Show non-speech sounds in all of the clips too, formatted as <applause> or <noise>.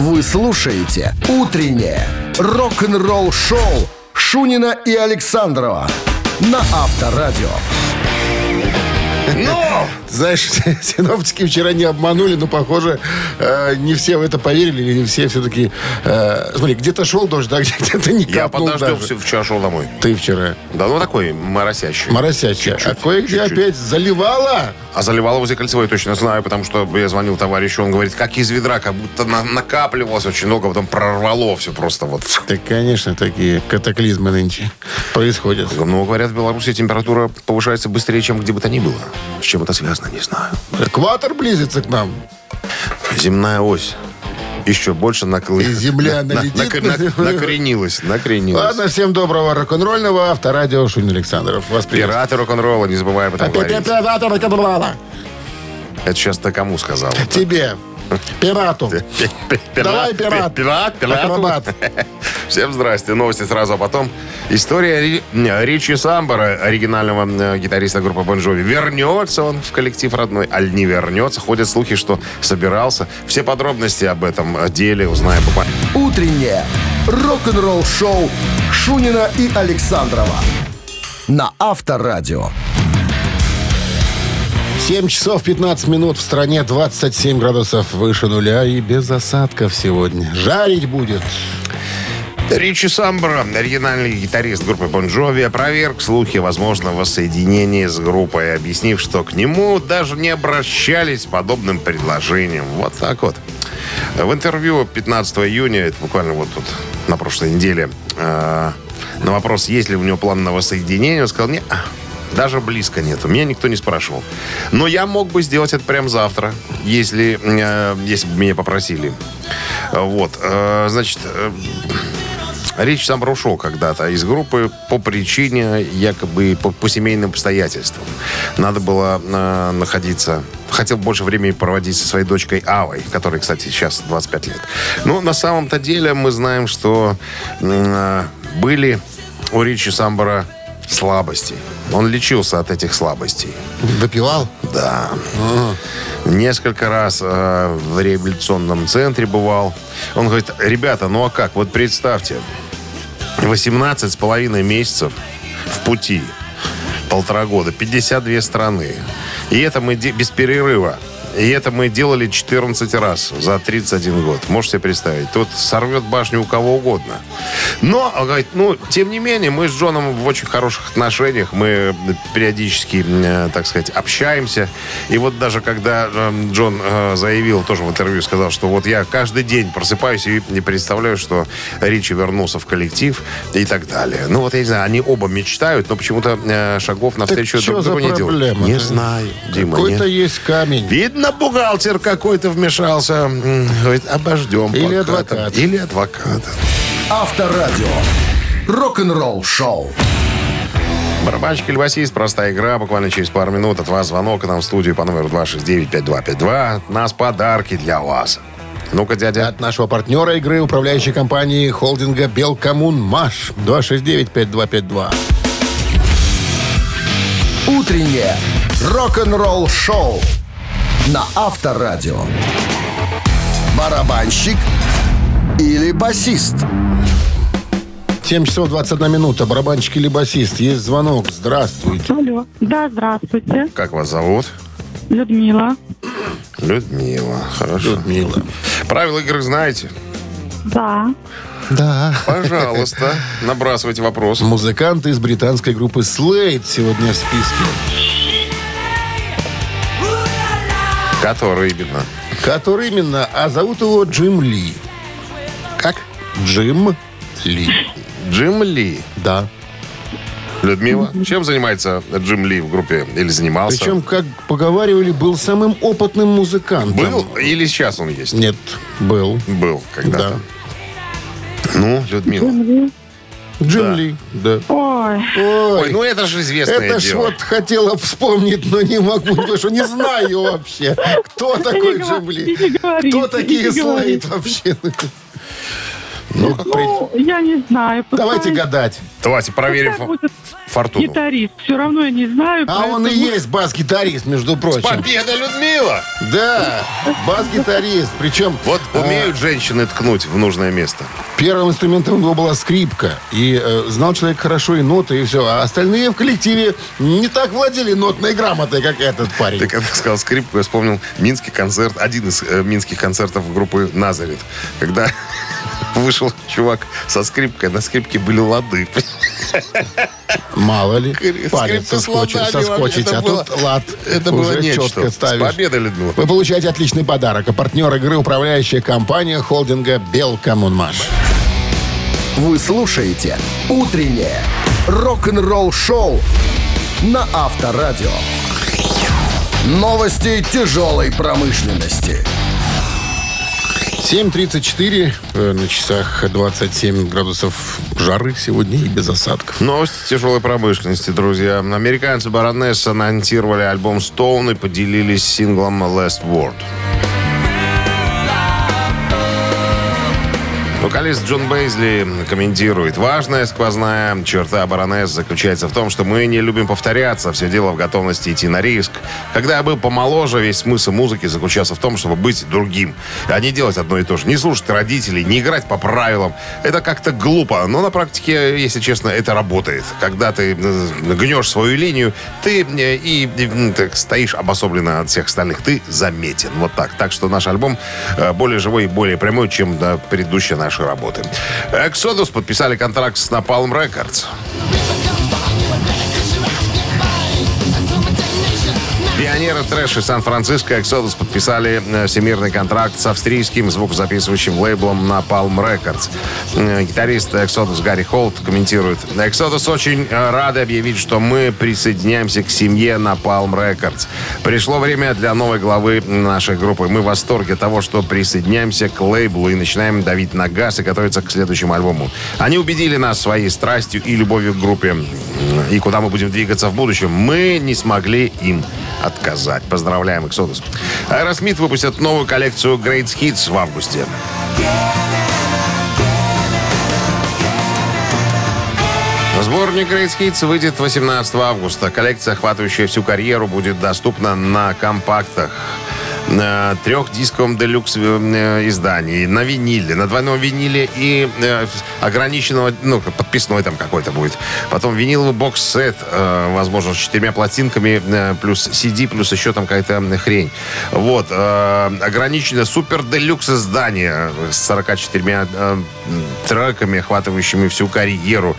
Вы слушаете «Утреннее рок-н-ролл-шоу» Шунина и Александрова на Авторадио. Ну, Знаешь, <laughs> синоптики вчера не обманули, но, похоже, э, не все в это поверили, или не все все-таки... э, смотри, где-то шел дождь, да, где- <laughs> где-то не я капнул подождем, даже. вчера шел домой. Ты вчера. Да, ну такой моросящий. Моросящая. А Чуть-чуть, кое-где чуть-чуть. опять заливало. А заливало возле кольцевой точно знаю, потому что я звонил товарищу, он говорит, как из ведра, как будто на- накапливалось очень много, потом прорвало все просто вот. Так, конечно, такие катаклизмы нынче происходят. Ну, говорят, в Беларуси температура повышается быстрее, чем где бы то ни было. С чем это связано, не знаю. Экватор близится к нам. Земная ось еще больше накл... И земля <laughs> на- налетит на на- накренилась, накренилась. Ладно, всем доброго рок-н-ролльного. Авторадио Шунин Александров. Вас. Пираты рок-н-ролла, не забывай об этом говорить. Это сейчас ты кому сказал? Тебе. Пирату. Давай, пират. Пират, пират. <laughs> Всем здрасте. Новости сразу, а потом история Ричи Самбора, оригинального э, гитариста группы Бон Джови. Вернется он в коллектив родной, аль не вернется. Ходят слухи, что собирался. Все подробности об этом э, деле узнаем буквально. «Утреннее рок-н-ролл-шоу» Шунина и Александрова на Авторадио. 7 часов 15 минут в стране, 27 градусов выше нуля и без осадков сегодня. Жарить будет. Ричи Самбора, оригинальный гитарист группы Бон Джови, опроверг слухи о возможном воссоединении с группой, объяснив, что к нему даже не обращались подобным предложением. Вот так вот. В интервью 15 июня, это буквально вот тут на прошлой неделе, э, на вопрос, есть ли у него план на воссоединение, он сказал, нет, даже близко нету. Меня никто не спрашивал. Но я мог бы сделать это прямо завтра, если, э, если бы меня попросили. Вот. Э, значит, э, Речь сам ушел когда-то из группы по причине, якобы по, по семейным обстоятельствам. Надо было э, находиться... Хотел больше времени проводить со своей дочкой Авой, которой, кстати, сейчас 25 лет. Но на самом-то деле мы знаем, что э, были у Ричи Самбора слабости. Он лечился от этих слабостей. Выпивал? Да. Несколько раз э, в реабилитационном центре бывал. Он говорит, ребята, ну а как? Вот представьте, 18 с половиной месяцев в пути. Полтора года. 52 страны. И это мы без перерыва. И это мы делали 14 раз за 31 год. Можете себе представить? Тут сорвет башню у кого угодно. Но, говорит, ну, тем не менее, мы с Джоном в очень хороших отношениях. Мы периодически, э, так сказать, общаемся. И вот даже когда э, Джон э, заявил, тоже в интервью сказал, что вот я каждый день просыпаюсь и не представляю, что Ричи вернулся в коллектив и так далее. Ну, вот я не знаю, они оба мечтают, но почему-то э, шагов навстречу чё друг другу не делают. Не знаю, Дима, Какой-то есть камень. Видно, бухгалтер какой-то вмешался. Говорит, обождем. Или пока адвокат. Или адвокат. Авторадио. Рок-н-ролл-шоу. Барабанщик или басист, простая игра. Буквально через пару минут от вас звонок к нам в студию по номеру 269-5252. От нас подарки для вас. Ну-ка, дядя. От нашего партнера игры, управляющей компании холдинга «Белкоммун Маш». 269-5252. Утреннее рок-н-ролл-шоу на Авторадио. Барабанщик или басист? 7 часов 21 минута. Барабанщик или басист? Есть звонок. Здравствуйте. Алло. Да, здравствуйте. Как вас зовут? Людмила. Людмила. Хорошо. Людмила. Правила игры знаете? Да. Да. Пожалуйста, набрасывайте вопрос. Музыканты из британской группы Slade сегодня в списке. Который именно? Который именно? А зовут его Джим Ли. Как? Джим Ли. Джим Ли. Да. Людмила. Чем занимается Джим Ли в группе? Или занимался? Причем, как поговаривали, был самым опытным музыкантом. Был или сейчас он есть? Нет, был. Был Да. когда-то. Ну, Людмила. Джим Да. Ли, да. Ой. Ну это же известное это ж дело. вот хотела вспомнить, но не могу, потому что не знаю вообще, кто такой не Джим говори, Ли. не говори, Кто такие. Слейд вообще? Ну, Ну, я не знаю. пускай- Давайте гадать. Давайте проверим будет фортуну. Гитарист. Все равно я не знаю. А он и поэтому- есть бас-гитарист, между прочим. Победа, Людмила! Да, бас-гитарист. Причем Вот э, умеют женщины ткнуть в нужное место. первым инструментом у него была скрипка. И э, знал человек хорошо и ноты, и все. А остальные в коллективе не так владели нотной грамотой, как этот парень. Ты когда сказал скрипку, я вспомнил минский концерт, один из э, минских концертов группы «Назарет», когда вышел чувак со скрипкой, на скрипке были лады. Мало ли. Парень с соскочит, соскочить, а было- тут лад Это уже было нечто. четко С ставишь. победой, Людмила. Вы получаете отличный подарок. А партнер игры управляющая компания холдинга «Белкоммунмаш». Вы слушаете «Утреннее рок-н-ролл-шоу» на Авторадио. Новости тяжелой промышленности. 7.34, э, на часах 27 градусов жары сегодня и без осадков. Новости тяжелой промышленности, друзья. Американцы Баронесс анонсировали альбом Stone и поделились синглом Last Word. Вокалист Джон Бейзли комментирует. Важная сквозная черта Баронесс заключается в том, что мы не любим повторяться. Все дело в готовности идти на риск. Когда я был помоложе, весь смысл музыки заключался в том, чтобы быть другим, а не делать одно и то же. Не слушать родителей, не играть по правилам. Это как-то глупо, но на практике, если честно, это работает. Когда ты э, гнешь свою линию, ты э, и, и, м, так, стоишь обособленно от всех остальных. Ты заметен. Вот так. Так что наш альбом э, более живой и более прямой, чем да, предыдущие наши работы. Exodus подписали контракт с Napalm Records. Пионеры трэша Сан-Франциско Exodus подписали э, всемирный контракт с австрийским звукозаписывающим лейблом Napalm Records. Э, Гитарист Exodus Гарри Холт комментирует. Exodus очень э, рады объявить, что мы присоединяемся к семье Napalm Records. Пришло время для новой главы нашей группы. Мы в восторге того, что присоединяемся к лейблу и начинаем давить на газ и готовиться к следующему альбому. Они убедили нас своей страстью и любовью к группе и куда мы будем двигаться в будущем. Мы не смогли им отказать. Поздравляем, Exodus. Aerosmith выпустят новую коллекцию Greatest Hits в августе. Сборник Greatest Hits выйдет 18 августа. Коллекция, охватывающая всю карьеру, будет доступна на компактах трехдисковом делюкс э, издании, на виниле, на двойном виниле и э, ограниченного, ну, подписной там какой-то будет. Потом виниловый бокс-сет, э, возможно, с четырьмя пластинками, э, плюс CD, плюс еще там какая-то хрень. Вот. Э, ограниченное супер делюкс издание с 44 э, треками, охватывающими всю карьеру.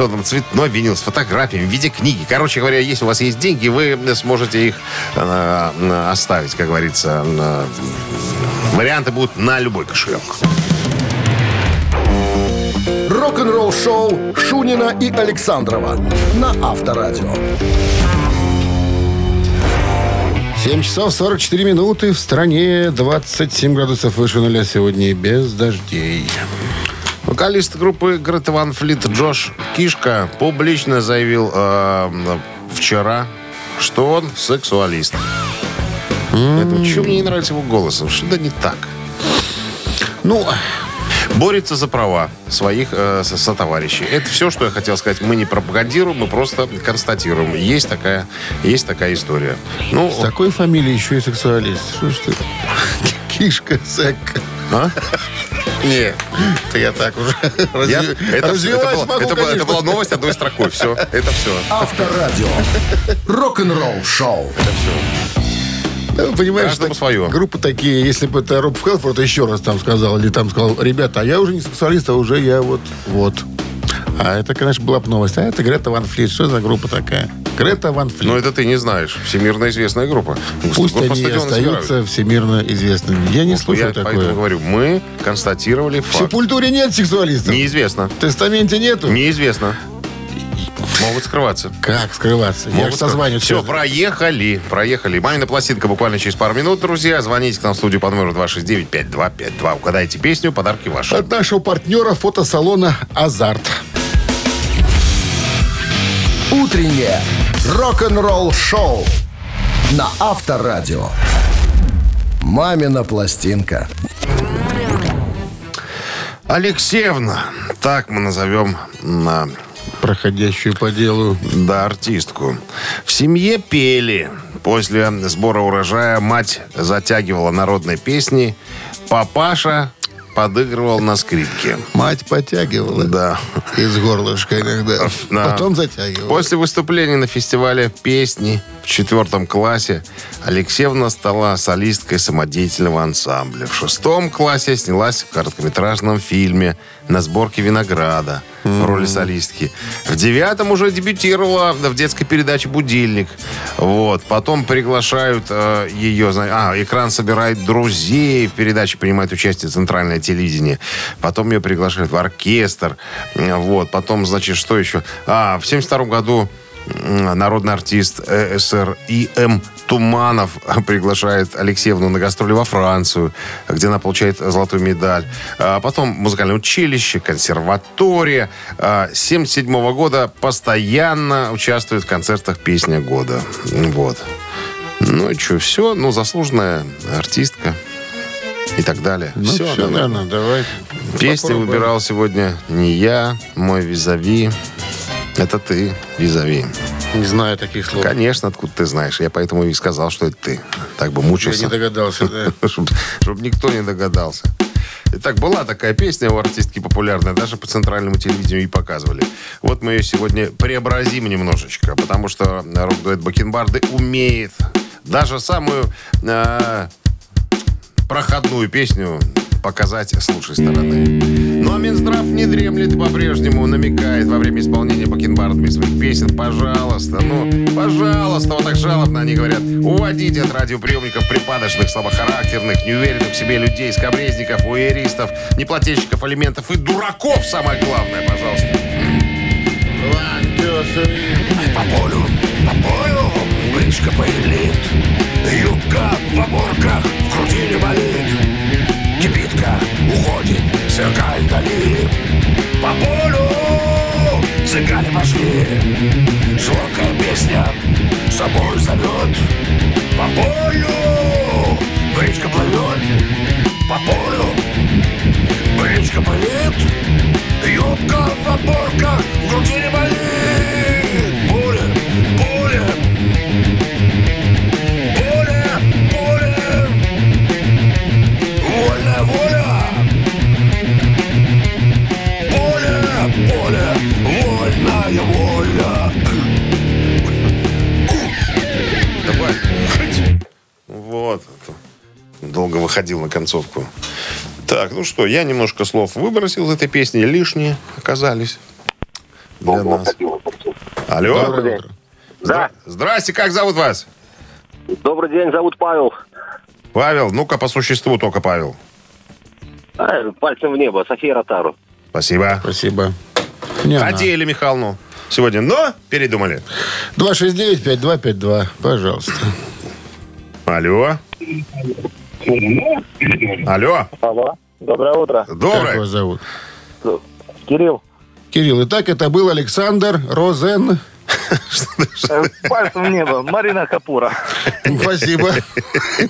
Что там, цветной винил с фотографиями в виде книги. Короче говоря, если у вас есть деньги, вы сможете их э, э, оставить, как говорится. Э, варианты будут на любой кошелек. Рок-н-ролл-шоу Шунина и Александрова на Авторадио. 7 часов 44 минуты. В стране 27 градусов выше нуля сегодня и без дождей. Вокалист группы Грета Ван Флит Джош Кишка публично заявил э, вчера, что он сексуалист. Чего мне не нравится его голос? Что-то не так. Ну, Борется за права своих э, со- сотоварищей. Это все, что я хотел сказать. Мы не пропагандируем, мы просто констатируем. Есть такая, есть такая история. Ну, с такой фамилией еще и сексуалист. Что ж ты? <laughs> Кишка, секка. а? Нет, это я так уже Я- <laughs> это, это, развивать была, могу, это это была новость одной строкой. Все, это все. Авторадио. Рок-н-ролл-шоу. Ну, понимаешь, Каждому так- свое. группы такие, если бы это Роб Хелфорд еще раз там сказал, или там сказал, ребята, а я уже не сексуалист, а уже я вот, вот. А это, конечно, была бы новость. А это Грета Ван Флит. Что за группа такая? Грета Ван Флит. Но это ты не знаешь. Всемирно известная группа. Пусть Группа они остаются собирают. всемирно известными. Я не Я слушаю поэтому такое. говорю, мы констатировали В факт. Сепультуре нет сексуалистов. Неизвестно. В тестаменте нету. Неизвестно. Могут скрываться. Как скрываться? Я Могут же созваниваюсь. Все, проехали. Проехали. Мамина пластинка буквально через пару минут, друзья. Звоните к нам в студию по номеру 269-5252. Угадайте песню, подарки ваши. От нашего партнера фотосалона «Азарт». Утреннее рок-н-ролл-шоу на Авторадио. «Мамина пластинка». Алексеевна, так мы назовем на Проходящую по делу. да, артистку. В семье пели. После сбора урожая мать затягивала народные песни. Папаша подыгрывал на скрипке. Мать подтягивала. Да. Из горлышка иногда. Да. Потом затягивала. После выступления на фестивале песни в четвертом классе Алексеевна стала солисткой самодеятельного ансамбля. В шестом классе снялась в короткометражном фильме «На сборке винограда» в роли солистки. В девятом уже дебютировала в детской передаче «Будильник». Вот. Потом приглашают э, ее... А, экран собирает друзей. В передаче принимает участие центральное телевидение. Потом ее приглашают в оркестр. Э, Вот. Потом, значит, что еще? А, в 72 году народный артист э, СССР И.М. Туманов <laughs> приглашает Алексеевну на гастроли во Францию, где она получает золотую медаль. А потом музыкальное училище, консерватория. А, С 77 года постоянно участвует в концертах «Песня года». Вот. Ну и что, все. Ну, заслуженная артистка и так далее. Ну, все, все, наверное, давай. Песни попробуем. выбирал сегодня не я, мой визави. Это ты, визави. Не знаю таких слов. Конечно, откуда ты знаешь. Я поэтому и сказал, что это ты. Так бы Я мучился. не догадался, да. <laughs> Чтобы никто не догадался. Итак, была такая песня у артистки популярная, даже по центральному телевидению и показывали. Вот мы ее сегодня преобразим немножечко, потому что рок-дуэт Бакенбарды умеет даже самую э, проходную песню показать с лучшей стороны. Но Минздрав не дремлет по-прежнему намекает во время исполнения бакенбардами своих песен. Пожалуйста, ну, пожалуйста, вот так жалобно они говорят. Уводите от радиоприемников припадочных, слабохарактерных, неуверенных в себе людей, скобрезников, уэристов, неплательщиков алиментов и дураков, самое главное, пожалуйста. По полю цыгане пошли. Звонкая песня. Собой зовет. По полю. Бричка плывет. По полю. Бричка пылит Юбка в оборках, в груди не болит выходил на концовку. Так, ну что, я немножко слов выбросил из этой песни. Лишние оказались для нас. Алло. Доброе утро. Здра- Здрасте, как зовут вас? Добрый день, зовут Павел. Павел, ну-ка по существу только Павел. А, пальцем в небо, София Ротару. Спасибо. Спасибо. Не она. Хотели Михайловну сегодня, но передумали. 269-5252, пожалуйста. Алло. Алло. Алло. Доброе утро. Как Доброе. вас зовут? Кирилл. Кирилл, итак, это был Александр Розен. Пальцем в небо. Марина Капура. Спасибо.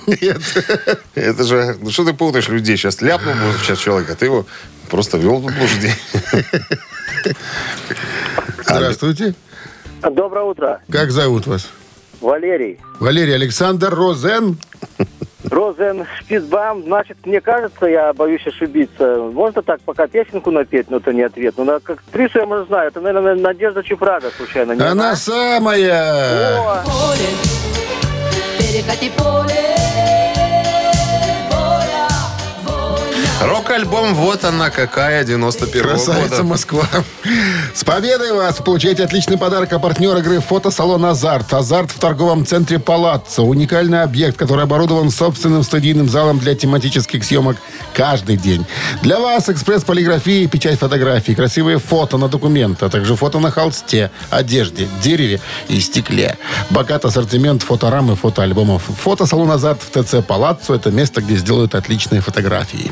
Нет. Это же, ну что ты путаешь людей? Сейчас ляпнул бы сейчас человек, а ты его просто вел в заблуждение. Здравствуйте. Доброе утро. Как зовут вас? Валерий. Валерий Александр Розен. Розен Шпицбам. Значит, мне кажется, я боюсь ошибиться. Можно так пока песенку напеть, но это не ответ. Ну, на- как актрису я, может, знаю. Это, наверное, Надежда Чупрага, случайно. Не Она знаю? самая. О, поле, перекати поле, Рок-альбом «Вот она какая» 91 Красавица года. Москва. С победой вас! Получаете отличный подарок от партнера игры фотосалон «Азарт». «Азарт» в торговом центре «Палаццо». Уникальный объект, который оборудован собственным студийным залом для тематических съемок каждый день. Для вас экспресс-полиграфия и печать фотографий, красивые фото на документ, а также фото на холсте, одежде, дереве и стекле. Богат ассортимент фоторам и фотоальбомов. Фотосалон «Азарт» в ТЦ «Палаццо» – это место, где сделают отличные фотографии.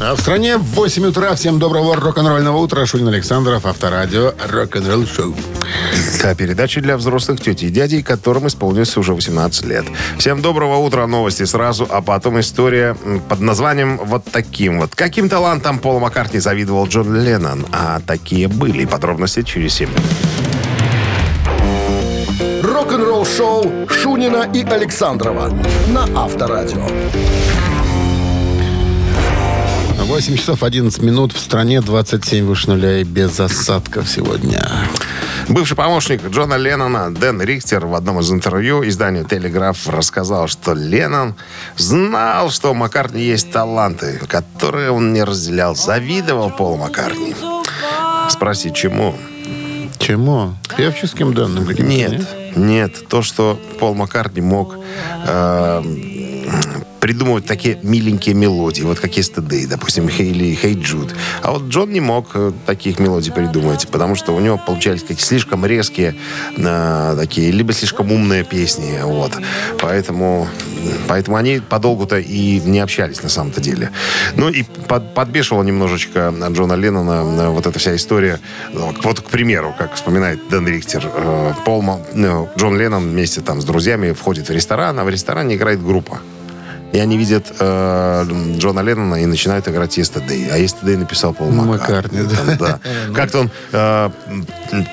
А в стране в 8 утра. Всем доброго рок-н-ролльного утра. Шунин Александров, Авторадио, рок-н-ролл шоу. Да, передача для взрослых тети и дядей, которым исполнилось уже 18 лет. Всем доброго утра, новости сразу, а потом история под названием вот таким вот. Каким талантом Пола Маккартни завидовал Джон Леннон? А такие были. Подробности через 7 минут. Рок-н-ролл шоу Шунина и Александрова на Авторадио. 8 часов 11 минут. В стране 27 выше нуля и без осадков сегодня. Бывший помощник Джона Леннона Дэн Рихтер в одном из интервью изданию «Телеграф» рассказал, что Леннон знал, что у Маккартни есть таланты, которые он не разделял. Завидовал Полу Маккартни. Спроси, чему? Чему? Певческим данным Нет, нет. То, что Пол Маккартни мог э, придумывать такие миленькие мелодии, вот как Yesterday, допустим, или Hey Jude. А вот Джон не мог э, таких мелодий придумать, потому что у него получались какие слишком резкие э, такие, либо слишком умные песни, вот. Поэтому, поэтому они подолгу-то и не общались на самом-то деле. Ну и под- подбешивала немножечко Джона Леннона э, вот эта вся история. Вот, к примеру, как вспоминает Дэн Рихтер, э, Пол ну, Джон Леннон вместе там с друзьями входит в ресторан, а в ресторане играет группа. И они видят э, Джона Леннона и начинают играть Yesterday. А Yesterday написал Пол Маккартни. Маккартни, Там, да. <laughs> Как-то он э,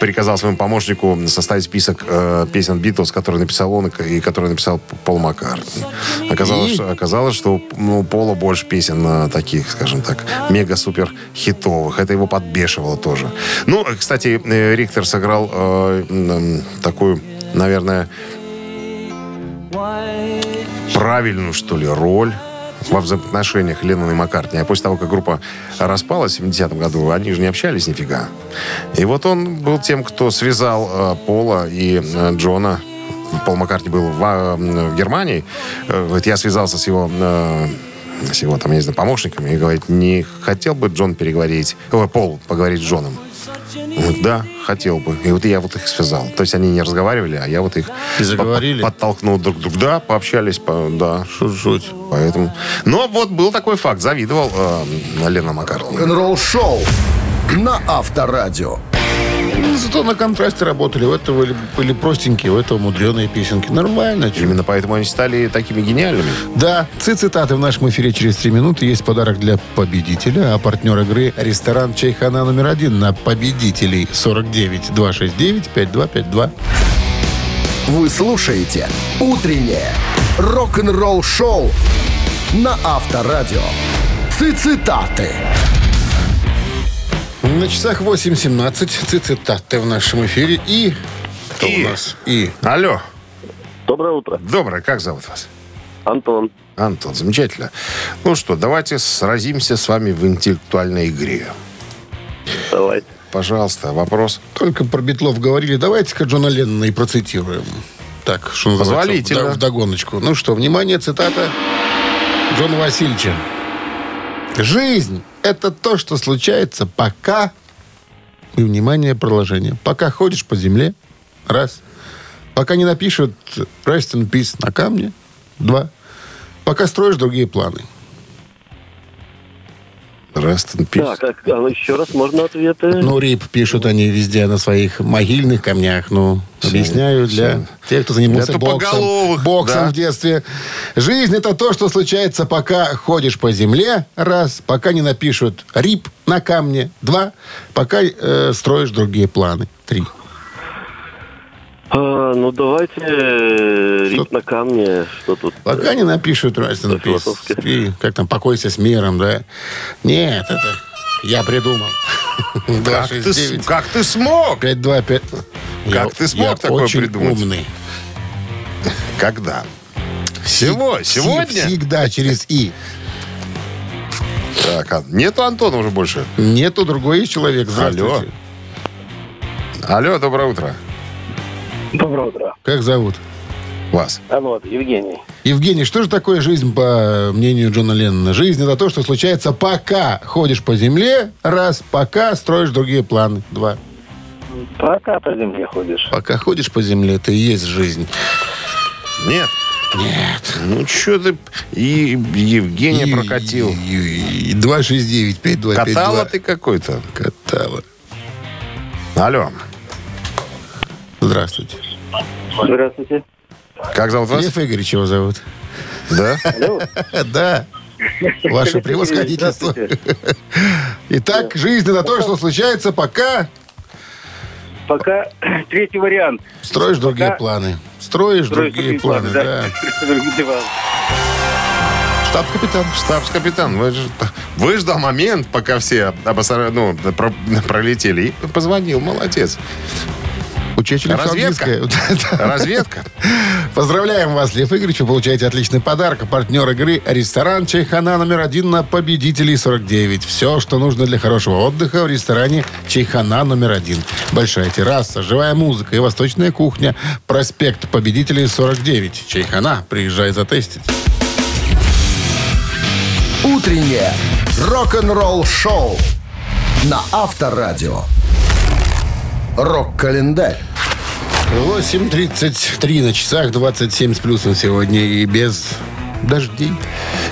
приказал своему помощнику составить список э, песен Битлз, которые написал он и которые написал Пол Маккартни. Оказалось, И? что, оказалось, что ну, у Пола больше песен э, таких, скажем так, мега-супер хитовых. Это его подбешивало тоже. Ну, кстати, э, Рихтер сыграл э, м, такую, наверное, правильную, что ли, роль во взаимоотношениях Леннона и Маккартни. А после того, как группа распалась в 70-м году, они же не общались нифига. И вот он был тем, кто связал э, Пола и э, Джона. Пол Маккартни был в, э, в Германии. Э, говорит, я связался с его... э, с его, там, я не знаю, помощниками и говорит, не хотел бы Джон переговорить, ой, Пол поговорить с Джоном. Говорит, да, хотел бы. И вот я вот их связал. То есть они не разговаривали, а я вот их И заговорили? под- подтолкнул друг к другу. Да, пообщались, по- да. Жуть. Поэтому. Но вот был такой факт. Завидовал э, Лена Маккартни. Рок-н-ролл шоу на Авторадио. Зато на контрасте работали. У этого были, были простенькие, у этого мудреные песенки. Нормально. чё. Именно поэтому они стали такими гениальными. Да, цитаты в нашем эфире через три минуты. Есть подарок для победителя, а партнер игры – ресторан «Чайхана» номер один на победителей 49 269 5252. Вы слушаете «Утреннее рок-н-ролл шоу» на Авторадио. Цитаты. На часах 8.17 цитаты в нашем эфире. И кто И. у нас? И. Алло. Доброе утро. Доброе. Как зовут вас? Антон. Антон, замечательно. Ну что, давайте сразимся с вами в интеллектуальной игре. Давайте. Пожалуйста, вопрос. Только про Битлов говорили. Давайте-ка Джона Леннона и процитируем. Так, что называется, Позволительно. вда- вдогоночку. Ну что, внимание, цитата Джона Васильевича. Жизнь – это то, что случается пока... И, внимание, продолжение. Пока ходишь по земле, раз. Пока не напишут «Rest in peace» на камне, два. Пока строишь другие планы. Rest in peace. Так, а, а еще раз можно ответы? Ну, рип пишут они везде на своих могильных камнях. Ну, объясняю для тех, кто занимался Для боксом. Боксом да. в детстве. Жизнь это то, что случается, пока ходишь по земле. Раз. Пока не напишут рип на камне. Два. Пока э, строишь другие планы. Три. А, ну, давайте э, рит на камне. Что тут? Пока не напишут раз Это философски. И как там, покойся с миром, да? Нет, это я придумал. <laughs> Как ты, как ты смог? 5, 2, 5. Как ты смог такое очень придумать? умный. Когда? Всего? Сегодня? Всегда через «и». Так, а нету Антона уже больше? Нету другой есть человек. Здравствуйте. Алло, доброе утро. Доброе утро. Как зовут? Вас. А вот, Евгений. Евгений, что же такое жизнь, по мнению Джона Леннона? Жизнь это то, что случается, пока ходишь по земле, раз, пока строишь другие планы, два. Пока по земле ходишь. Пока ходишь по земле, это и есть жизнь. Нет. Нет. Ну, что ты... И Евгения прокатил. И, и 269 5252. Катала ты какой-то. Катала. Алло. Здравствуйте. Здравствуйте. Как зовут вас? Лев Игоревич его зовут. Да? Алло. <laughs> Да. Ваше превосходительство. Итак, жизнь это то, что случается, пока Пока <clears throat> третий вариант. строишь другие планы. Строишь другие планы, да. <laughs> Штаб-капитан. Штабс-капитан, вы <laughs> выждал момент, пока все обосра- ну, про- пролетели, и позвонил. Молодец. Учитель Разведка. английского. <laughs> Разведка. Поздравляем вас, Лев Игоревич. Вы получаете отличный подарок. Партнер игры – ресторан «Чайхана» номер один на Победителей 49. Все, что нужно для хорошего отдыха в ресторане «Чайхана» номер один. Большая терраса, живая музыка и восточная кухня. Проспект Победителей 49. «Чайхана». Приезжай затестить. Утреннее рок-н-ролл-шоу на Авторадио. Рок-календарь. 8.33 на часах, 27 с плюсом сегодня и без дождей.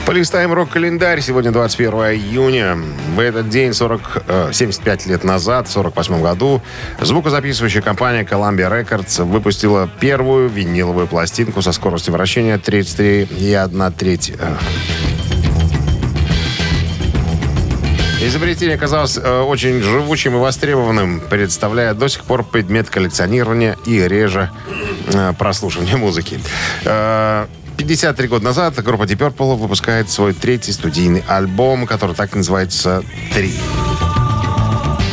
Полистаем рок-календарь. Сегодня 21 июня. В этот день, 40, э, 75 лет назад, в 48 году, звукозаписывающая компания Columbia Records выпустила первую виниловую пластинку со скоростью вращения 33 и 1 треть. Изобретение оказалось э, очень живучим и востребованным, представляя до сих пор предмет коллекционирования и реже э, прослушивания музыки. Э, 53 года назад группа Deep Purple выпускает свой третий студийный альбом, который так называется «Три».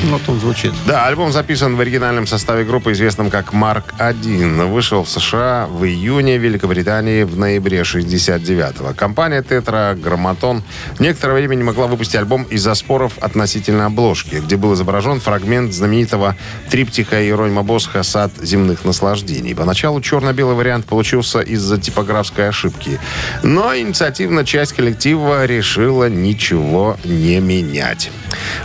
Вот он звучит. Да, альбом записан в оригинальном составе группы, известном как «Марк-1». Вышел в США в июне, в Великобритании в ноябре 69-го. Компания «Тетра Грамматон» некоторое время не могла выпустить альбом из-за споров относительно обложки, где был изображен фрагмент знаменитого триптиха Иеронима Босха «Сад земных наслаждений». Поначалу черно-белый вариант получился из-за типографской ошибки. Но инициативно часть коллектива решила ничего не менять.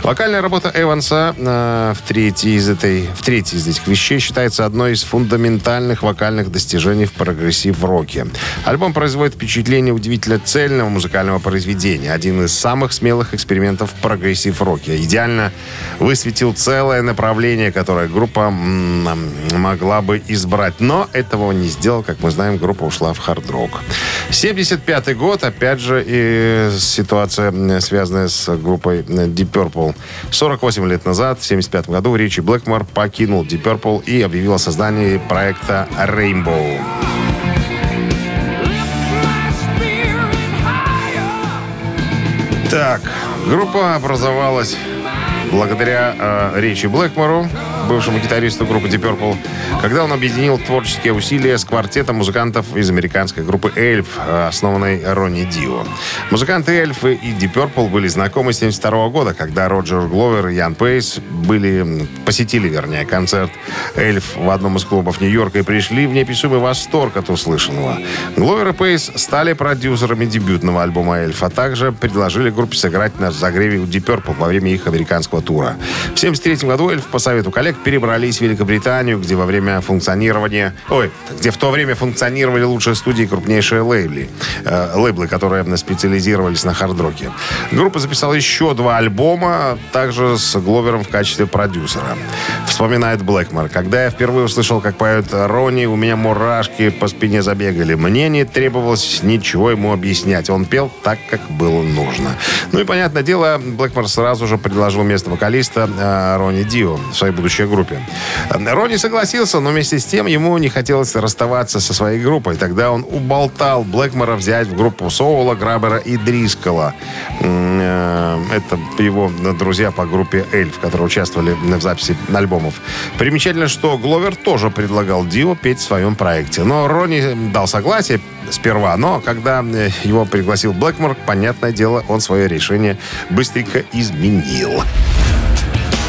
Вокальная работа Эванса э, в, третьей из этой, в третьей из этих вещей считается одной из фундаментальных вокальных достижений в прогрессив-роке. Альбом производит впечатление удивительно цельного музыкального произведения. Один из самых смелых экспериментов в прогрессив-роке. Идеально высветил целое направление, которое группа могла бы избрать. Но этого он не сделал. Как мы знаем, группа ушла в хард-рок. 75 год, опять же, и ситуация, связанная с группой Deep Purple. 48 лет назад, в 75 году, Ричи Блэкмор покинул Deep Purple и объявил о создании проекта Rainbow. Так, группа образовалась благодаря э, Ричи Блэкмору, бывшему гитаристу группы Deep Purple, когда он объединил творческие усилия с квартетом музыкантов из американской группы Эльф, основанной Ронни Дио. Музыканты Эльф и Deep Purple были знакомы с 72 года, когда Роджер Гловер и Ян Пейс были, посетили, вернее, концерт Эльф в одном из клубов Нью-Йорка и пришли в неописуемый восторг от услышанного. Гловер и Пейс стали продюсерами дебютного альбома Эльф, а также предложили группе сыграть на загреве у Deep Purple во время их американского тура. В 1973 году Эльф по совету коллег перебрались в Великобританию, где во время функционирования... Ой, где в то время функционировали лучшие студии и крупнейшие лейбли, э, лейблы, которые специализировались на хард-роке. Группа записала еще два альбома, также с Гловером в качестве продюсера. Вспоминает Блэкмор. Когда я впервые услышал, как поет Ронни, у меня мурашки по спине забегали. Мне не требовалось ничего ему объяснять. Он пел так, как было нужно. Ну и, понятное дело, Блэкмор сразу же предложил место вокалиста э, Ронни Дио в своей будущей группе. Э, Ронни согласился, но вместе с тем ему не хотелось расставаться со своей группой. Тогда он уболтал Блэкмора взять в группу Соула, Грабера и Дрискала. Э, Это его друзья по группе Эльф, которые участвовали в записи альбомов. Примечательно, что Гловер тоже предлагал Дио петь в своем проекте. Но Ронни дал согласие сперва, но когда э, его пригласил Блэкмор, понятное дело, он свое решение быстренько изменил.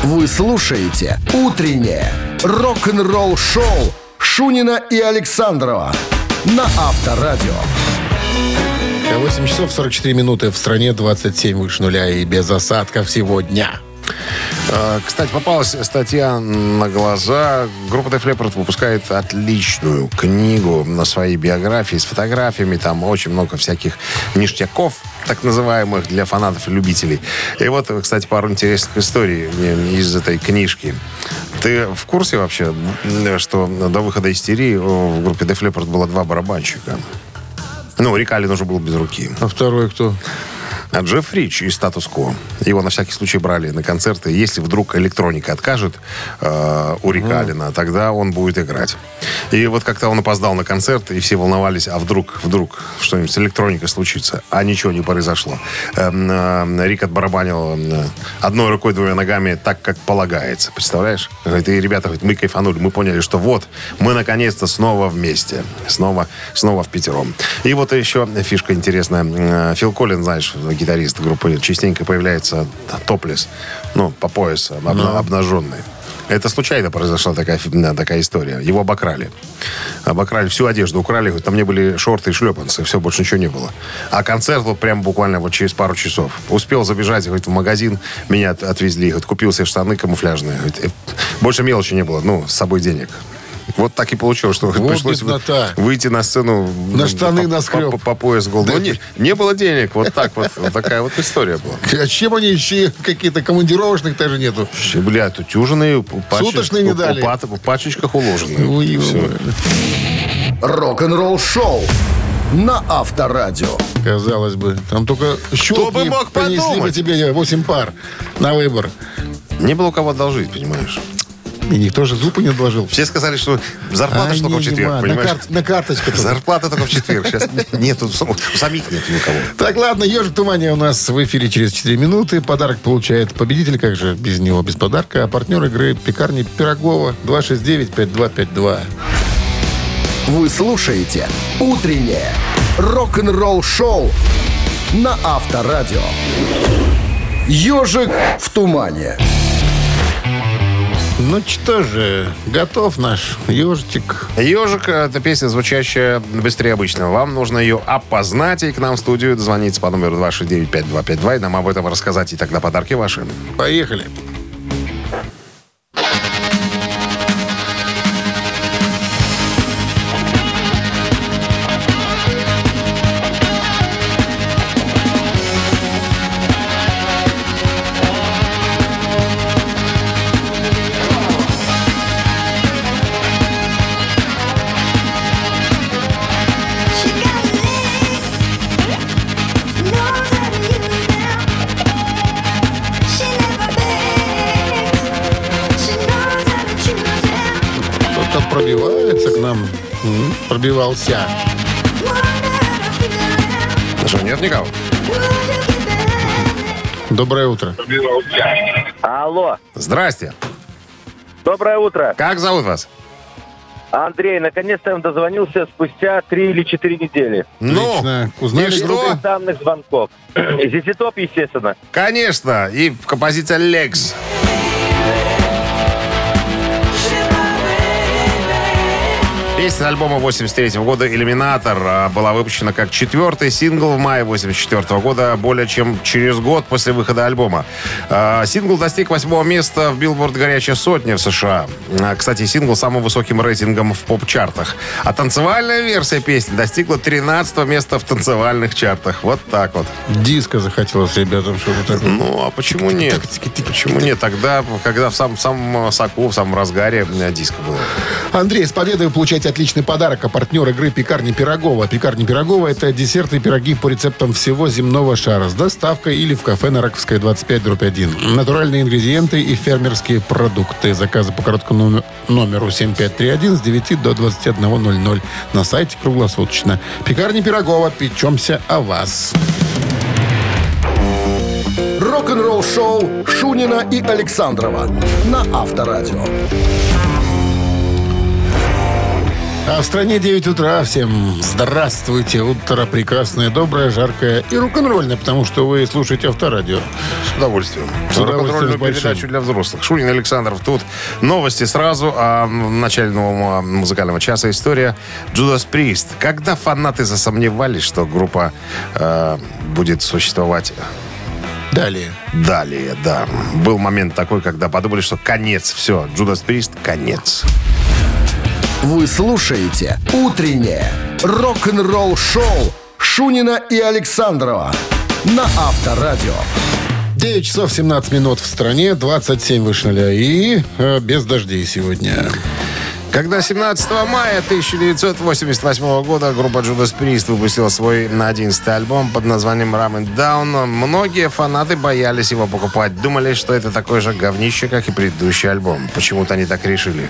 Вы слушаете «Утреннее рок-н-ролл-шоу» Шунина и Александрова на Авторадио. 8 часов 44 минуты в стране, 27 выше нуля и без осадков сегодня. Э, Кстати, попалась статья на глаза. Группа Def Leppard выпускает отличную книгу на своей биографии с фотографиями. Там очень много всяких ништяков, так называемых, для фанатов и любителей. И вот, кстати, пару интересных историй из этой книжки. Ты в курсе вообще, что до выхода истерии в группе Def Leppard было два барабанщика? Ну, Рикалин уже был без руки. А второй кто? А Джефф Рич из «Статус-Ко». Его на всякий случай брали на концерты. Если вдруг электроника откажет э, у Рика Аллена, тогда он будет играть. И вот как-то он опоздал на концерт, и все волновались, а вдруг, вдруг что-нибудь с электроникой случится. А ничего не произошло. Эм, э, Рик отбарабанил э, одной рукой, двумя ногами так, как полагается. Представляешь? И ребята, говорит, мы кайфанули, мы поняли, что вот, мы наконец-то снова вместе. Снова, снова в пятером. И вот еще фишка интересная. Э, Фил Коллин, знаешь, гитарист группы, частенько появляется топлес, ну, по пояс обна- обнаженный. Это случайно произошла такая, такая история. Его обокрали. Обокрали всю одежду, украли. На мне были шорты и шлепанцы. Все, больше ничего не было. А концерт вот прям буквально вот через пару часов. Успел забежать, говорит, в магазин. Меня от- отвезли. Говорит, купил себе штаны камуфляжные. Говорит, э, больше мелочи не было. Ну, с собой денег. Вот так и получилось, что Вот пришлось беднота. выйти на сцену На ну, штаны по, наскреб. по, по пояс гол. Ну, не, не было денег. Вот так вот. Вот такая вот история была. А чем они еще какие-то командировочных даже нету? Бля, тут тюжиные, Суточные не дали. В пачечках уложены. Рок-н-ролл шоу на Авторадио. Казалось бы, там только щелки бы мог принесли бы подумать? тебе 8 пар на выбор. Не было у кого одолжить, понимаешь? И никто же зубы не отложил. Все сказали, что зарплата Ай, ж только в четверг, Дима, на, понимаешь? кар- на карточку. Зарплата только в четверг. Сейчас нету, у самих нет ни у кого. Так, ладно, «Ежик в тумане» у нас в эфире через 4 минуты. Подарок получает победитель, как же без него, без подарка. А партнер игры «Пекарни Пирогова» 269-5252. Вы слушаете «Утреннее рок-н-ролл шоу» на Авторадио. «Ежик в тумане». Ну что же, готов наш ежик. Ежик – это песня, звучащая быстрее обычного. Вам нужно ее опознать и к нам в студию дозвониться по номеру 269-5252 и нам об этом рассказать, и тогда подарки ваши. Поехали. Them. Что, нет никого? Доброе утро. Алло, Здрасте. доброе утро. Как зовут вас? Андрей, наконец-то я дозвонился спустя три или четыре недели. Ну, Отлично. Узнали, и что? Данных звонков. <clears throat> Здесь топ, естественно. Конечно. И композиция «Лекс». Песня альбома 83 года «Иллюминатор» а, была выпущена как четвертый сингл в мае 84 года, более чем через год после выхода альбома. А, Сингл достиг восьмого места в Билборд «Горячая сотня» в США. А, Кстати, сингл с самым высоким рейтингом в поп-чартах. А танцевальная версия песни достигла 13 места в танцевальных чартах. Вот так вот. Диско захотелось ребятам что-то такое. Ну, а почему нет? Почему нет? Тогда, когда в самом, самом соку, в самом разгаре э, диска было. Андрей, с победой вы получаете отличный подарок. А партнер игры «Пекарни Пирогова». «Пекарни Пирогова» — это десерты и пироги по рецептам всего земного шара с доставкой или в кафе на Раковская, 25, дробь 1. Натуральные ингредиенты и фермерские продукты. Заказы по короткому номер- номеру 7531 с 9 до 21.00 на сайте круглосуточно. «Пекарни Пирогова». Печемся о вас. Рок-н-ролл шоу Шунина и Александрова на Авторадио. А в стране 9 утра. Всем здравствуйте. Утро прекрасное, доброе, жаркое и рок-н-ролльное, потому что вы слушаете авторадио. С удовольствием. С удовольствием, передачу для взрослых. Шунин Александров тут. Новости сразу. А в начале нового музыкального часа история Judas Priest. Когда фанаты засомневались, что группа э, будет существовать Далее. Далее, да. Был момент такой, когда подумали, что конец. Все, Джудас Прист, конец. Вы слушаете «Утреннее рок-н-ролл-шоу» Шунина и Александрова на Авторадио. 9 часов 17 минут в стране, 27 выше нуля и э, без дождей сегодня. Когда 17 мая 1988 года группа Judas Priest выпустила свой на 11 альбом под названием Ram and Down, многие фанаты боялись его покупать. Думали, что это такое же говнище, как и предыдущий альбом. Почему-то они так решили.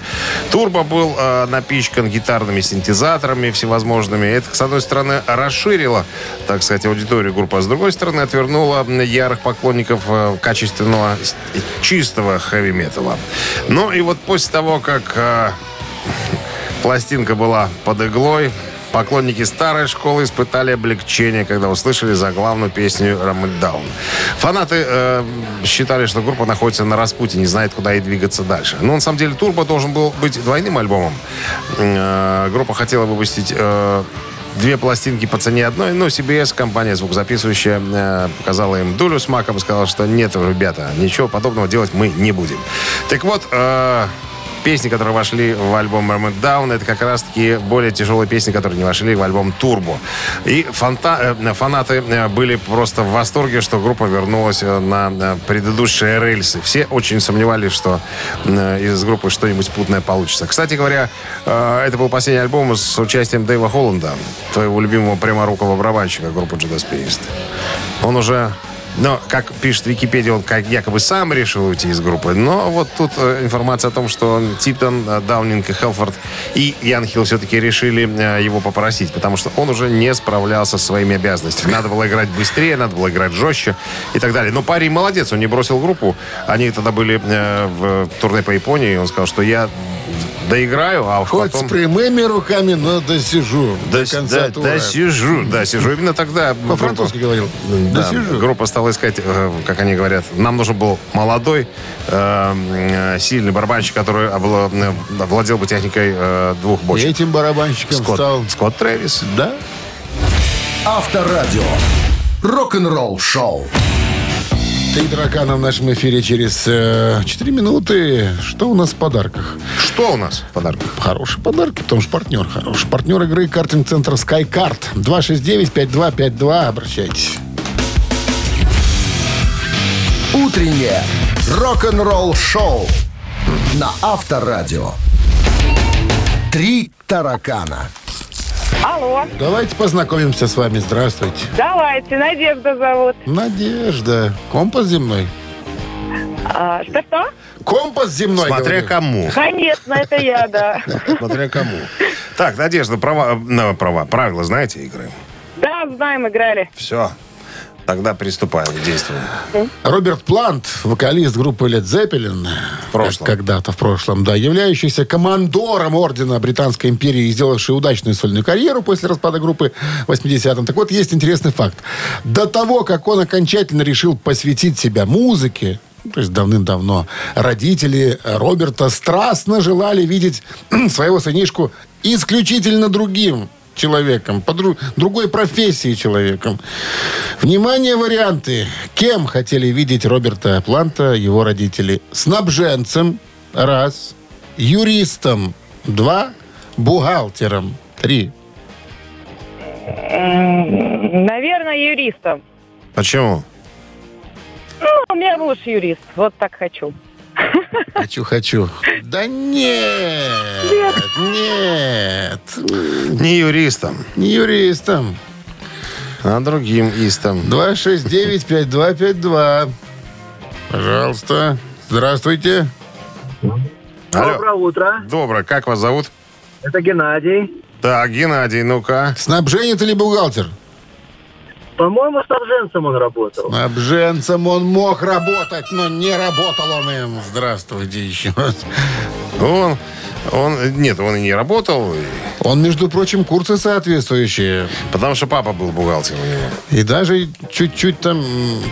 Турбо был э, напичкан гитарными синтезаторами всевозможными. Это, с одной стороны, расширило, так сказать, аудиторию группы, а с другой стороны, отвернуло ярых поклонников э, качественного, чистого хэви-металла. Ну и вот после того, как э, Пластинка была под иглой. Поклонники старой школы испытали облегчение, когда услышали заглавную песню «Ram It Down». Фанаты э, считали, что группа находится на распутье, не знает, куда ей двигаться дальше. Но на самом деле «Турбо» должен был быть двойным альбомом. Э, группа хотела выпустить э, две пластинки по цене одной, но CBS, компания звукозаписывающая, э, показала им дулю с маком и сказала, что нет, ребята, ничего подобного делать мы не будем. Так вот, э, песни, которые вошли в альбом It Down, это как раз-таки более тяжелые песни, которые не вошли в альбом Turbo. И фанта- э, фанаты э, были просто в восторге, что группа вернулась э, на предыдущие рельсы. Все очень сомневались, что из группы что-нибудь путное получится. Кстати говоря, это был последний альбом с участием Дэйва Холланда, твоего любимого пряморукого барабанщика группы Judas Priest. Он уже но, как пишет Википедия, он как якобы сам решил уйти из группы. Но вот тут э, информация о том, что Титон, э, Даунинг и Хелфорд и Ян Хилл все-таки решили э, его попросить, потому что он уже не справлялся со своими обязанностями. Надо было играть быстрее, надо было играть жестче и так далее. Но парень молодец, он не бросил группу. Они тогда были в турне по Японии, и он сказал, что я доиграю, а Хоть потом... с прямыми руками, но досижу. Да, до конца да, тура. да, сижу, да, сижу. Именно тогда... По-французски говорил. Да, Досижу. группа стала искать, э, как они говорят, нам нужен был молодой, э, э, сильный барабанщик, который владел бы техникой э, двух И бочек. этим барабанщиком Скотт, стал... Скотт Трэвис. Да? Авторадио. Рок-н-ролл-шоу. Три таракана в нашем эфире через э, 4 минуты. Что у нас в подарках? Что у нас в подарках? Хорошие подарки, потому что партнер хороший. Партнер игры картинг-центр SkyCard. 269-5252. Обращайтесь. Утреннее рок-н-ролл-шоу на Авторадио. Три таракана. Алло, Давайте познакомимся с вами. Здравствуйте. давайте, Надежда зовут. Надежда. Компас земной. А, что-что? Компас земной. Смотря говорю. кому. Конечно, это я, да. <laughs> Смотря кому. Так, Надежда, права, права, правила знаете игры? Да, знаем, играли. Все. Тогда приступаем к действию. Роберт Плант, вокалист группы Led Zeppelin. В прошлом. как- Когда-то в прошлом, да. Являющийся командором ордена Британской империи и сделавший удачную сольную карьеру после распада группы в 80-м. Так вот, есть интересный факт. До того, как он окончательно решил посвятить себя музыке, ну, то есть давным-давно, родители Роберта страстно желали видеть <clears throat> своего сынишку исключительно другим человеком, по дру- другой профессии человеком. Внимание, варианты. Кем хотели видеть Роберта Планта его родители? Снабженцем. Раз. Юристом. Два. Бухгалтером. Три. Наверное, юристом. Почему? Ну, у меня муж юрист, вот так хочу. Хочу, хочу. Да нет. Нет. Не юристом, Не юристом. а другим истом. 269-5252. Пожалуйста. Здравствуйте. Алло. утро. Доброе. Как вас зовут? Это Геннадий. Так, Геннадий, ну-ка. Снабженец или бухгалтер? По-моему, с торженцем он работал. Снабженцем он мог работать, но не работал он им. Здравствуйте еще раз. Он, он, нет, он и не работал, Он, между прочим, курсы соответствующие. потому что папа был бухгалтером у него. И даже чуть-чуть там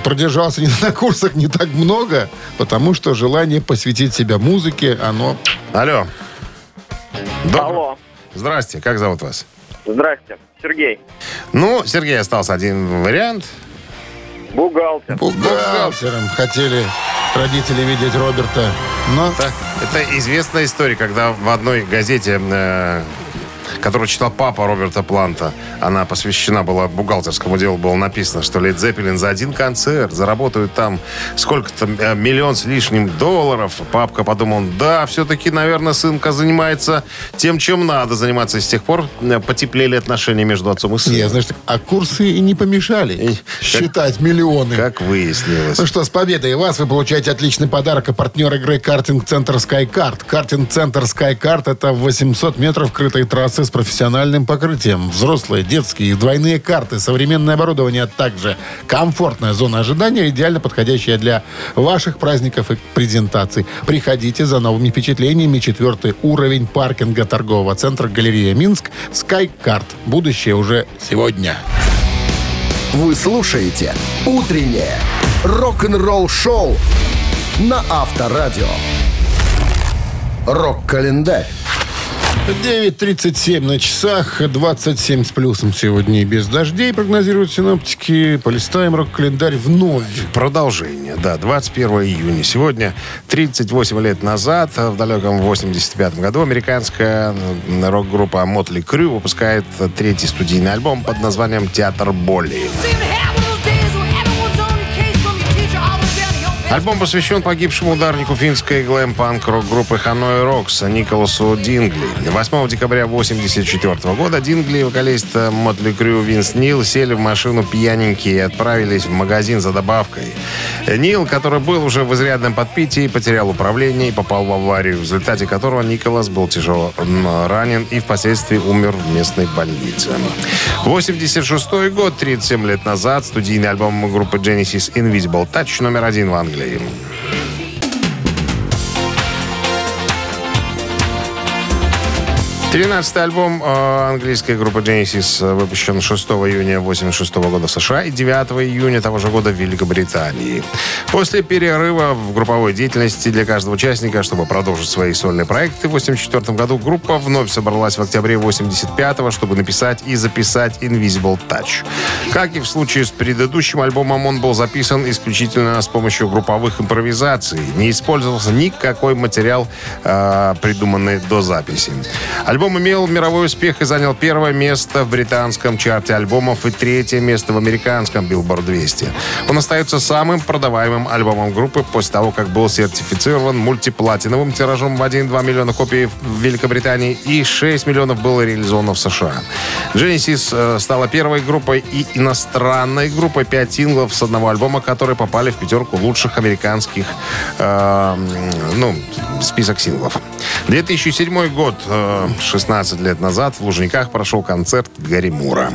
продержался не <laughs> на курсах не так много, потому что желание посвятить себя музыке, оно... Алло. Добро- Алло. Здрасте, как зовут вас? Здрасте. Сергей. Ну, Сергей остался один вариант. Бухгалтер. Бухгалтером хотели родители видеть Роберта. Но Это, это известная история, когда в одной газете, э, которую читал папа Роберта Планта, она посвящена была бухгалтерскому делу, было написано, что Лед Зеппелин за один концерт заработают там сколько-то, э, миллион с лишним долларов. Папка подумал, да, все-таки, наверное, сынка занимается тем, чем надо заниматься. И с тех пор э, потеплели отношения между отцом и сыном. не, знаешь, так, а курсы и не помешали И- считать миллионы. Как выяснилось. Ну что, с победой вас вы получаете отличный подарок. И партнер игры картинг-центр SkyCard. Картинг-центр SkyCard – это 800 метров крытой трассы с профессиональным покрытием. Взрослые, детские, двойные карты, современное оборудование, а также комфортная зона ожидания, идеально подходящая для ваших праздников и презентаций. Приходите за новыми впечатлениями. Четвертый уровень паркинга торгового центра «Галерея Минск» SkyCard. Будущее уже сегодня. Вы слушаете «Утреннее рок-н-ролл-шоу» на Авторадио. Рок-календарь. 9.37 на часах, 27 с плюсом сегодня и без дождей, прогнозируют синоптики. Полистаем рок-календарь вновь. Продолжение, да, 21 июня. Сегодня, 38 лет назад, в далеком 85 году, американская рок-группа Motley Crue выпускает третий студийный альбом под названием «Театр боли». Альбом посвящен погибшему ударнику финской глэм-панк рок-группы Ханой Рокс Николасу Дингли. 8 декабря 1984 года Дингли и вокалист Мотли Крю Винс Нил сели в машину пьяненькие и отправились в магазин за добавкой. Нил, который был уже в изрядном подпитии, потерял управление и попал в аварию, в результате которого Николас был тяжело ранен и впоследствии умер в местной больнице. 86 год, 37 лет назад, студийный альбом группы Genesis Invisible Touch номер один в Англии. Problem. 13 альбом э, английской группы Genesis э, выпущен 6 июня 86 года в США и 9 июня того же года в Великобритании. После перерыва в групповой деятельности для каждого участника, чтобы продолжить свои сольные проекты, в 84 году группа вновь собралась в октябре 85 чтобы написать и записать Invisible Touch. Как и в случае с предыдущим альбомом, он был записан исключительно с помощью групповых импровизаций. Не использовался никакой материал, э, придуманный до записи. Альбом имел мировой успех и занял первое место в британском чарте альбомов и третье место в американском Billboard 200. Он остается самым продаваемым альбомом группы после того, как был сертифицирован мультиплатиновым тиражом в 1,2 миллиона копий в Великобритании и 6 миллионов было реализовано в США. Genesis э, стала первой группой и иностранной группой 5 синглов с одного альбома, которые попали в пятерку лучших американских э, ну, список синглов. 2007 год, э, 16 лет назад, в Лужниках прошел концерт Гарри Мура.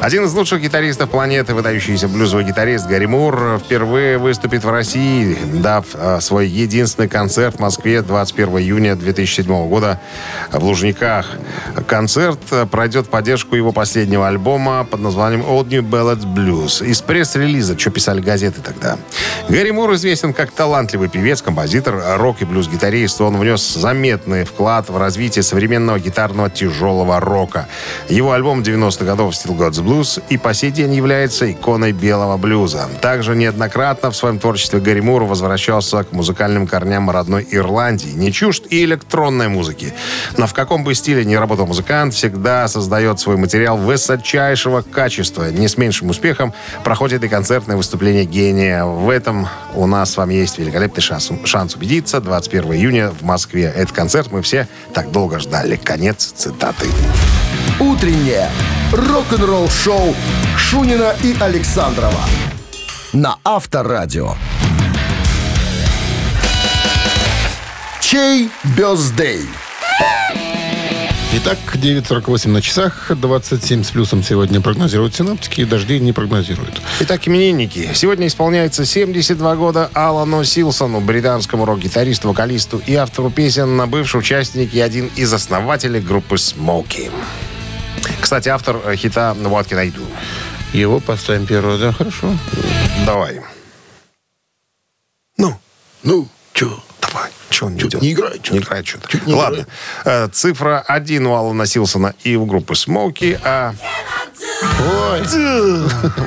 Один из лучших гитаристов планеты, выдающийся блюзовый гитарист Гарри Мур, впервые выступит в России, дав э, свой единственный концерт в Москве 21 июня 2007 года в Лужниках. Концерт э, пройдет в поддержку его последнего альбома под названием Old New Ballads Blues. Из пресс-релиза, что писали газеты тогда. Гарри Мур известен как талантливый певец, композитор, рок и блюз-гитарист. Он внес заметный вклад в развитие современного гитарного тяжелого рока. Его альбом 90-х годов Still God's Blues и по сей день является иконой белого блюза. Также неоднократно в своем творчестве Гарри Мур возвращался к музыкальным корням родной Ирландии. Не чужд и электронной музыки. Но в каком бы стиле ни работал музыкант, всегда создает свой материал высочайшего качества. Не с меньшим успехом проходит и концертное выступление гения. В этом у нас с вами есть великолепный шанс, шанс убедиться. 21 июня в Москве. Этот концерт мы все так долго ждали. Конец цитаты. Утреннее рок-н-ролл-шоу Шунина и Александрова на Авторадио. Чей бездей? Итак, 9.48 на часах, 27 с плюсом сегодня прогнозируют синоптики, и дождей не прогнозируют. Итак, именинники. Сегодня исполняется 72 года Алану Силсону, британскому рок-гитаристу, вокалисту и автору песен, бывший участник и один из основателей группы Смоки. Кстати, автор э, хита «What Can I Do». Его поставим первого, да, хорошо. Давай. Ну, Ну, что? давай. Че он не идет? не играет что-то. Не играет что-то. Не Ладно. Э, Цифра один у Алана Силсона и у группы Смоки, а Ой,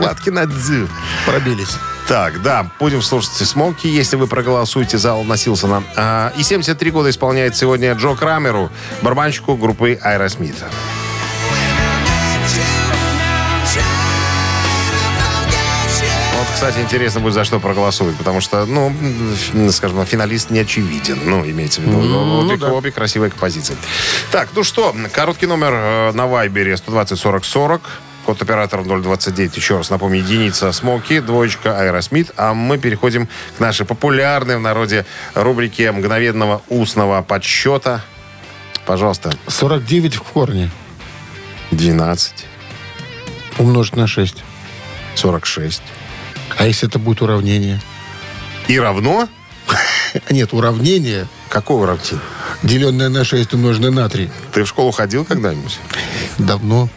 Латки <laughs> на дзю. пробились. Так, да, будем слушать Смоки, если вы проголосуете за Алана Силсона. А, и 73 года исполняет сегодня Джо Крамеру, барабанщику группы Аэросмита. Вот, кстати, интересно будет, за что проголосуют, потому что, ну, скажем, финалист не очевиден. Ну, имеется в виду, обе, да. обе красивые композиции. Так, ну что, короткий номер э, на Вайбере 120 40 40. Код оператора 029, еще раз напомню, единица Смоки, двоечка Аэросмит. А мы переходим к нашей популярной в народе рубрике мгновенного устного подсчета. Пожалуйста, 49 в корне 12, умножить на 6. 46. А если это будет уравнение? И равно? <laughs> Нет, уравнение, Какого равтин? деленное на 6 умноженное на 3. Ты в школу ходил когда-нибудь? Давно.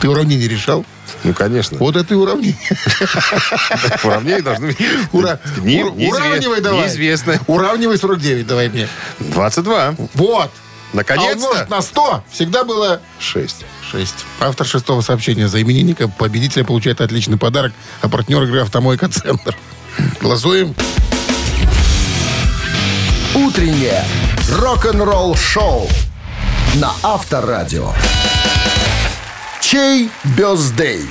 Ты уравнение решал? Ну, конечно. Вот это и уравнение. <laughs> Уравнения должны Уравнивай давай. неизвестно. Уравнивай 49 давай мне. 22. Вот. А Наконец-то. умножить на 100 всегда было 6. 6. Автор шестого сообщения за именинника победителя получает отличный подарок, а партнер игры «Автомойка Центр». <laughs> Голосуем. Утреннее рок-н-ролл-шоу на Авторадио. Чей бездей?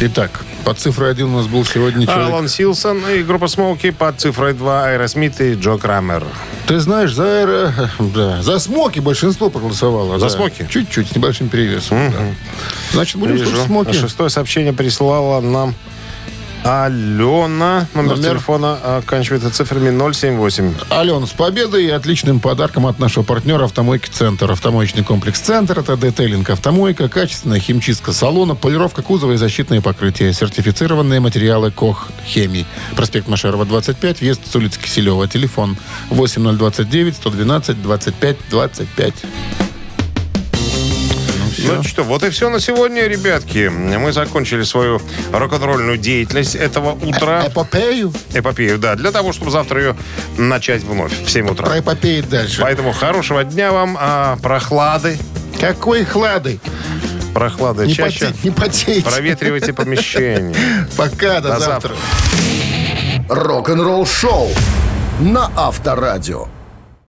Итак, под цифрой 1 у нас был сегодня человек. Алан Силсон и группа Смоуки под цифрой 2 Аэросмит и Джо Крамер. Ты знаешь, за, аэро- да, за смоки большинство проголосовало. За да. смоки? Чуть-чуть, с небольшим перевесом. да. Значит, будем Вижу. слушать смоки. Шестое сообщение прислала нам Алена. Номер, Номер? телефона оканчивается цифрами 078. Ален, с победой и отличным подарком от нашего партнера «Автомойки Центр». Автомоечный комплекс «Центр» — это детейлинг «Автомойка», качественная химчистка салона, полировка кузова и защитные покрытия, сертифицированные материалы «Koch Chemie». Проспект Машерова, 25, въезд с улицы Киселева. Телефон 8029 112 25 25. Ну что, вот и все на сегодня, ребятки. Мы закончили свою рок-н-ролльную деятельность этого утра. Эпопею? Эпопею, да, для того, чтобы завтра ее начать вновь в 7 утра. Про эпопею дальше. Поэтому хорошего дня вам, а, прохлады, Какой хлады? прохлады Не, чаще. поте- не потейте. Проветривайте помещение. <laughs> Пока, до, До завтра. завтра. Рок-н-ролл-шоу на Авторадио.